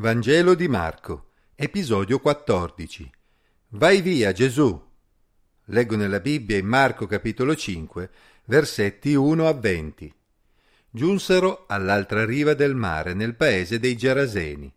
Vangelo di Marco, episodio 14. Vai via, Gesù. Leggo nella Bibbia in Marco capitolo 5, versetti 1 a 20. Giunsero all'altra riva del mare, nel paese dei Geraseni.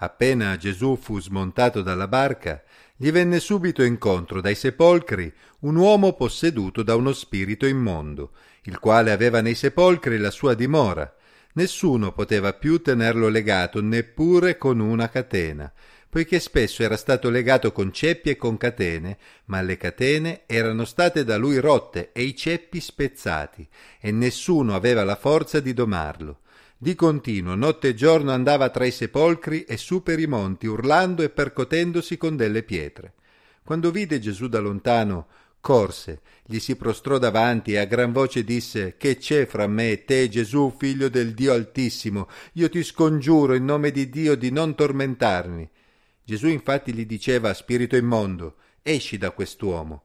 Appena Gesù fu smontato dalla barca, gli venne subito incontro dai sepolcri un uomo posseduto da uno spirito immondo, il quale aveva nei sepolcri la sua dimora Nessuno poteva più tenerlo legato, neppure con una catena, poiché spesso era stato legato con ceppi e con catene, ma le catene erano state da lui rotte e i ceppi spezzati, e nessuno aveva la forza di domarlo. Di continuo, notte e giorno andava tra i sepolcri e su per i monti, urlando e percotendosi con delle pietre. Quando vide Gesù da lontano, corse, gli si prostrò davanti e a gran voce disse Che c'è fra me e te, Gesù, figlio del Dio Altissimo? Io ti scongiuro in nome di Dio di non tormentarmi. Gesù infatti gli diceva Spirito immondo, esci da quest'uomo.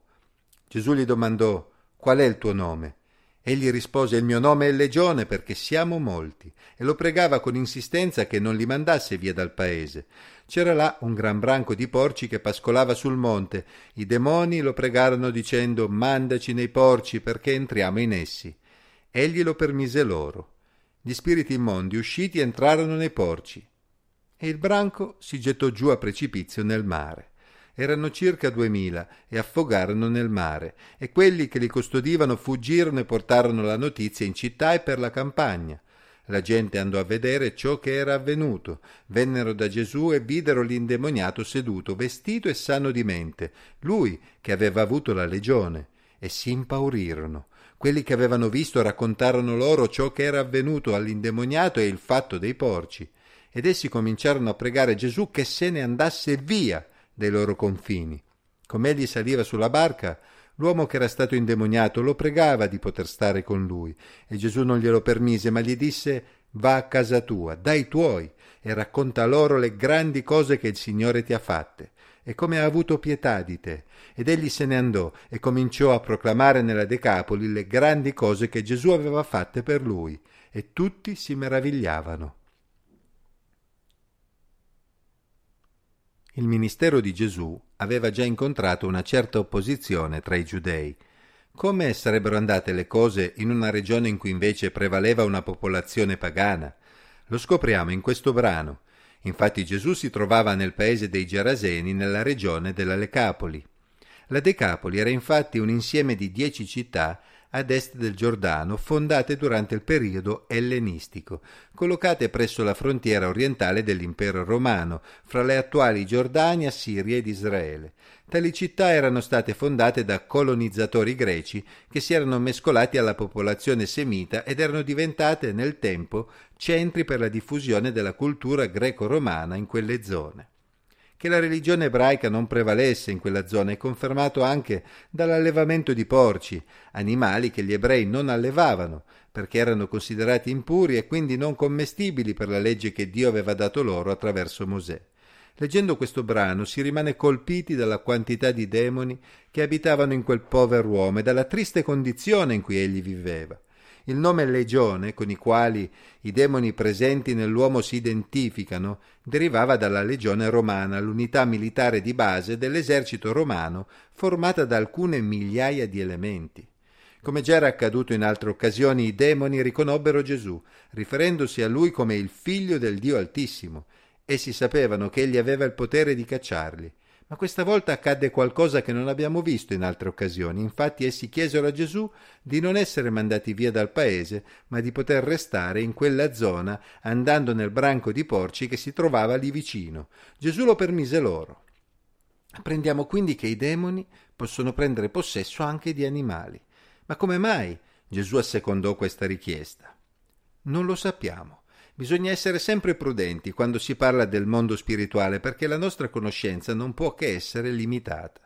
Gesù gli domandò Qual è il tuo nome? Egli rispose Il mio nome è Legione perché siamo molti, e lo pregava con insistenza che non li mandasse via dal paese. C'era là un gran branco di porci che pascolava sul monte. I demoni lo pregarono dicendo Mandaci nei porci perché entriamo in essi. Egli lo permise loro. Gli spiriti immondi usciti entrarono nei porci. E il branco si gettò giù a precipizio nel mare erano circa duemila e affogarono nel mare, e quelli che li custodivano fuggirono e portarono la notizia in città e per la campagna. La gente andò a vedere ciò che era avvenuto. Vennero da Gesù e videro l'indemoniato seduto, vestito e sano di mente, lui che aveva avuto la legione, e si impaurirono. Quelli che avevano visto raccontarono loro ciò che era avvenuto all'indemoniato e il fatto dei porci. Ed essi cominciarono a pregare Gesù che se ne andasse via dai loro confini. Come egli saliva sulla barca, l'uomo che era stato indemoniato lo pregava di poter stare con lui, e Gesù non glielo permise, ma gli disse Va a casa tua, dai tuoi, e racconta loro le grandi cose che il Signore ti ha fatte, e come ha avuto pietà di te. Ed egli se ne andò e cominciò a proclamare nella Decapoli le grandi cose che Gesù aveva fatte per lui, e tutti si meravigliavano. Il ministero di Gesù aveva già incontrato una certa opposizione tra i giudei. Come sarebbero andate le cose in una regione in cui invece prevaleva una popolazione pagana? Lo scopriamo in questo brano. Infatti Gesù si trovava nel paese dei Geraseni, nella regione della Lecapoli. La Decapoli era infatti un insieme di dieci città ad est del Giordano, fondate durante il periodo ellenistico, collocate presso la frontiera orientale dell'impero romano, fra le attuali Giordania, Siria ed Israele. Tali città erano state fondate da colonizzatori greci che si erano mescolati alla popolazione semita ed erano diventate nel tempo centri per la diffusione della cultura greco-romana in quelle zone. Che la religione ebraica non prevalesse in quella zona è confermato anche dall'allevamento di porci, animali che gli ebrei non allevavano, perché erano considerati impuri e quindi non commestibili per la legge che Dio aveva dato loro attraverso Mosè. Leggendo questo brano si rimane colpiti dalla quantità di demoni che abitavano in quel povero uomo e dalla triste condizione in cui egli viveva. Il nome legione, con i quali i demoni presenti nell'uomo si identificano, derivava dalla legione romana, l'unità militare di base dell'esercito romano formata da alcune migliaia di elementi. Come già era accaduto in altre occasioni, i demoni riconobbero Gesù, riferendosi a lui come il figlio del Dio Altissimo. Essi sapevano che egli aveva il potere di cacciarli. Ma questa volta accadde qualcosa che non abbiamo visto in altre occasioni. Infatti essi chiesero a Gesù di non essere mandati via dal paese, ma di poter restare in quella zona, andando nel branco di porci che si trovava lì vicino. Gesù lo permise loro. Apprendiamo quindi che i demoni possono prendere possesso anche di animali. Ma come mai Gesù assecondò questa richiesta? Non lo sappiamo. Bisogna essere sempre prudenti quando si parla del mondo spirituale perché la nostra conoscenza non può che essere limitata.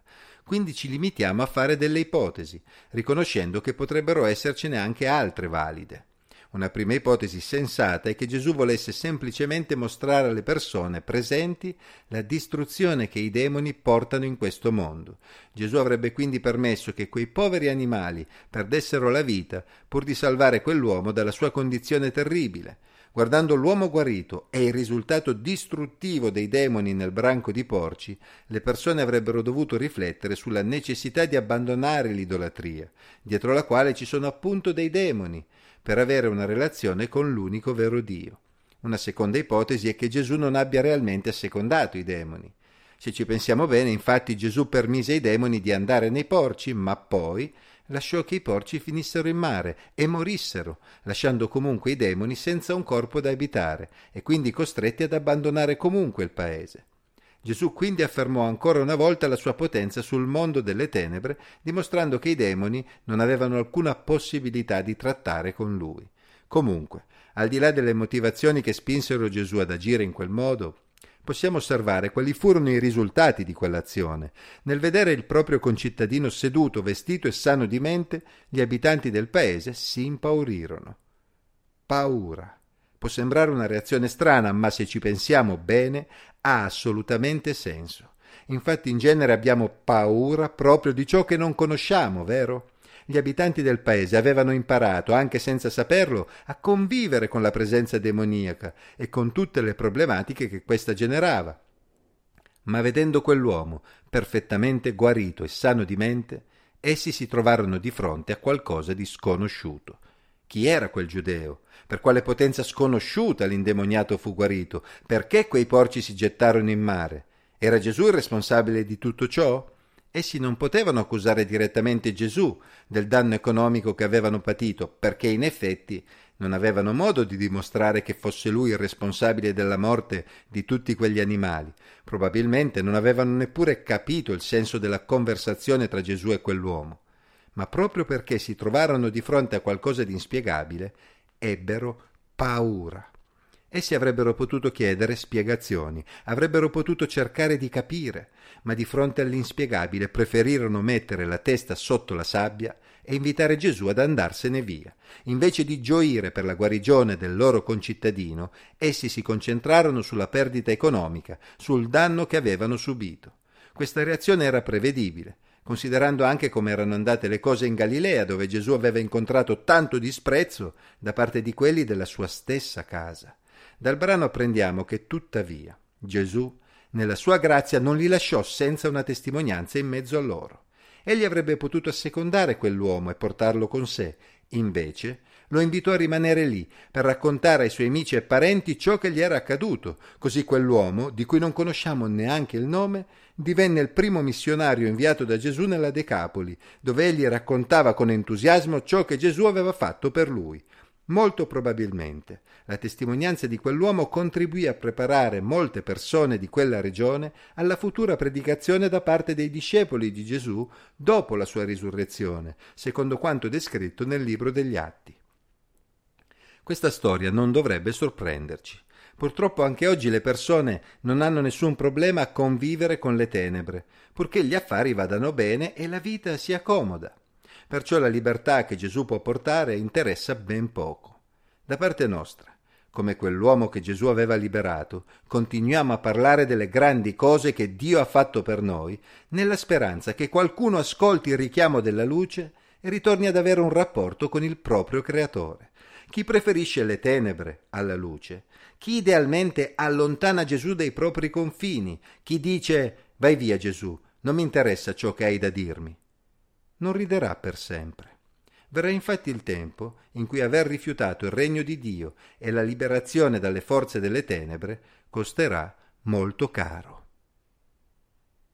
Quindi ci limitiamo a fare delle ipotesi, riconoscendo che potrebbero essercene anche altre valide. Una prima ipotesi sensata è che Gesù volesse semplicemente mostrare alle persone presenti la distruzione che i demoni portano in questo mondo. Gesù avrebbe quindi permesso che quei poveri animali perdessero la vita pur di salvare quell'uomo dalla sua condizione terribile. Guardando l'uomo guarito e il risultato distruttivo dei demoni nel branco di porci, le persone avrebbero dovuto riflettere sulla necessità di abbandonare l'idolatria, dietro la quale ci sono appunto dei demoni, per avere una relazione con l'unico vero Dio. Una seconda ipotesi è che Gesù non abbia realmente assecondato i demoni. Se ci pensiamo bene, infatti Gesù permise ai demoni di andare nei porci, ma poi lasciò che i porci finissero in mare e morissero, lasciando comunque i demoni senza un corpo da abitare e quindi costretti ad abbandonare comunque il paese. Gesù quindi affermò ancora una volta la sua potenza sul mondo delle tenebre, dimostrando che i demoni non avevano alcuna possibilità di trattare con lui. Comunque, al di là delle motivazioni che spinsero Gesù ad agire in quel modo, possiamo osservare quali furono i risultati di quell'azione. Nel vedere il proprio concittadino seduto, vestito e sano di mente, gli abitanti del paese si impaurirono. Paura. Può sembrare una reazione strana, ma se ci pensiamo bene, ha assolutamente senso. Infatti in genere abbiamo paura proprio di ciò che non conosciamo, vero? Gli abitanti del paese avevano imparato, anche senza saperlo, a convivere con la presenza demoniaca e con tutte le problematiche che questa generava. Ma vedendo quell'uomo perfettamente guarito e sano di mente, essi si trovarono di fronte a qualcosa di sconosciuto. Chi era quel giudeo? Per quale potenza sconosciuta l'indemoniato fu guarito? Perché quei porci si gettarono in mare? Era Gesù il responsabile di tutto ciò? Essi non potevano accusare direttamente Gesù del danno economico che avevano patito, perché in effetti non avevano modo di dimostrare che fosse lui il responsabile della morte di tutti quegli animali. Probabilmente non avevano neppure capito il senso della conversazione tra Gesù e quell'uomo. Ma proprio perché si trovarono di fronte a qualcosa di inspiegabile, ebbero paura. Essi avrebbero potuto chiedere spiegazioni, avrebbero potuto cercare di capire, ma di fronte all'inspiegabile preferirono mettere la testa sotto la sabbia e invitare Gesù ad andarsene via. Invece di gioire per la guarigione del loro concittadino, essi si concentrarono sulla perdita economica, sul danno che avevano subito. Questa reazione era prevedibile, considerando anche come erano andate le cose in Galilea, dove Gesù aveva incontrato tanto disprezzo da parte di quelli della sua stessa casa. Dal brano apprendiamo che tuttavia Gesù, nella sua grazia, non li lasciò senza una testimonianza in mezzo a loro. Egli avrebbe potuto assecondare quell'uomo e portarlo con sé, invece lo invitò a rimanere lì per raccontare ai suoi amici e parenti ciò che gli era accaduto, così quell'uomo, di cui non conosciamo neanche il nome, divenne il primo missionario inviato da Gesù nella Decapoli, dove egli raccontava con entusiasmo ciò che Gesù aveva fatto per lui. Molto probabilmente la testimonianza di quell'uomo contribuì a preparare molte persone di quella regione alla futura predicazione da parte dei discepoli di Gesù dopo la sua risurrezione, secondo quanto descritto nel libro degli Atti. Questa storia non dovrebbe sorprenderci. Purtroppo anche oggi le persone non hanno nessun problema a convivere con le tenebre, purché gli affari vadano bene e la vita sia comoda. Perciò la libertà che Gesù può portare interessa ben poco. Da parte nostra, come quell'uomo che Gesù aveva liberato, continuiamo a parlare delle grandi cose che Dio ha fatto per noi, nella speranza che qualcuno ascolti il richiamo della luce e ritorni ad avere un rapporto con il proprio Creatore. Chi preferisce le tenebre alla luce, chi idealmente allontana Gesù dai propri confini, chi dice vai via Gesù, non mi interessa ciò che hai da dirmi non riderà per sempre. Verrà infatti il tempo in cui aver rifiutato il regno di Dio e la liberazione dalle forze delle tenebre costerà molto caro.